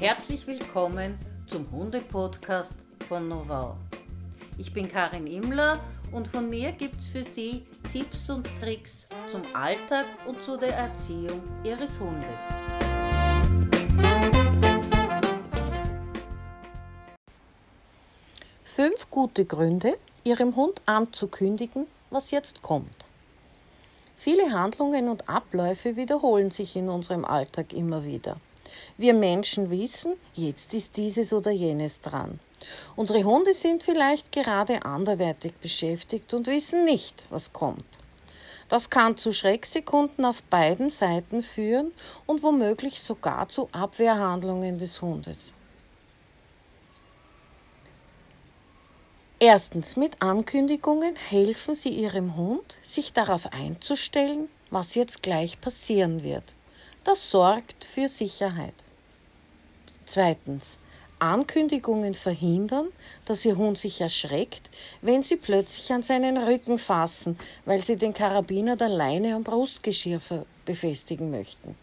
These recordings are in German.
Herzlich willkommen zum Hunde-Podcast von Novau. Ich bin Karin Immler und von mir gibt es für Sie Tipps und Tricks zum Alltag und zu der Erziehung Ihres Hundes. Fünf gute Gründe, Ihrem Hund anzukündigen, was jetzt kommt. Viele Handlungen und Abläufe wiederholen sich in unserem Alltag immer wieder. Wir Menschen wissen, jetzt ist dieses oder jenes dran. Unsere Hunde sind vielleicht gerade anderweitig beschäftigt und wissen nicht, was kommt. Das kann zu Schrecksekunden auf beiden Seiten führen und womöglich sogar zu Abwehrhandlungen des Hundes. Erstens, mit Ankündigungen helfen Sie Ihrem Hund, sich darauf einzustellen, was jetzt gleich passieren wird. Das sorgt für Sicherheit. Zweitens, Ankündigungen verhindern, dass Ihr Hund sich erschreckt, wenn Sie plötzlich an seinen Rücken fassen, weil Sie den Karabiner der Leine am Brustgeschirr befestigen möchten.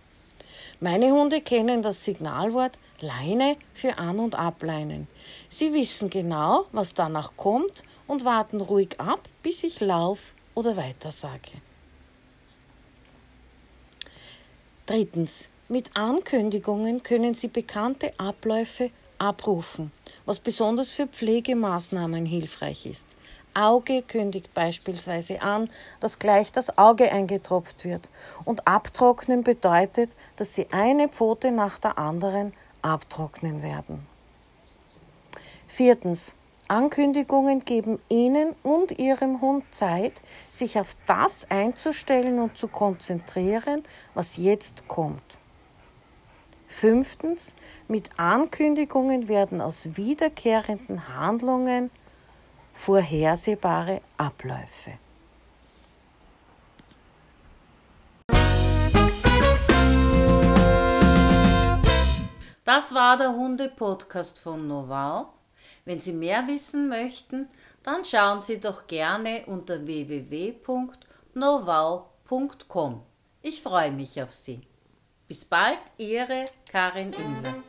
Meine Hunde kennen das Signalwort Leine für An- und Ableinen. Sie wissen genau, was danach kommt und warten ruhig ab, bis ich lauf oder weitersage. Drittens. Mit Ankündigungen können Sie bekannte Abläufe abrufen, was besonders für Pflegemaßnahmen hilfreich ist. Auge kündigt beispielsweise an, dass gleich das Auge eingetropft wird. Und abtrocknen bedeutet, dass Sie eine Pfote nach der anderen abtrocknen werden. Viertens. Ankündigungen geben Ihnen und Ihrem Hund Zeit, sich auf das einzustellen und zu konzentrieren, was jetzt kommt. Fünftens. Mit Ankündigungen werden aus wiederkehrenden Handlungen vorhersehbare Abläufe. Das war der Hunde-Podcast von Novau. Wenn Sie mehr wissen möchten, dann schauen Sie doch gerne unter www.novau.com. Ich freue mich auf Sie. Bis bald, Ihre Karin Imler.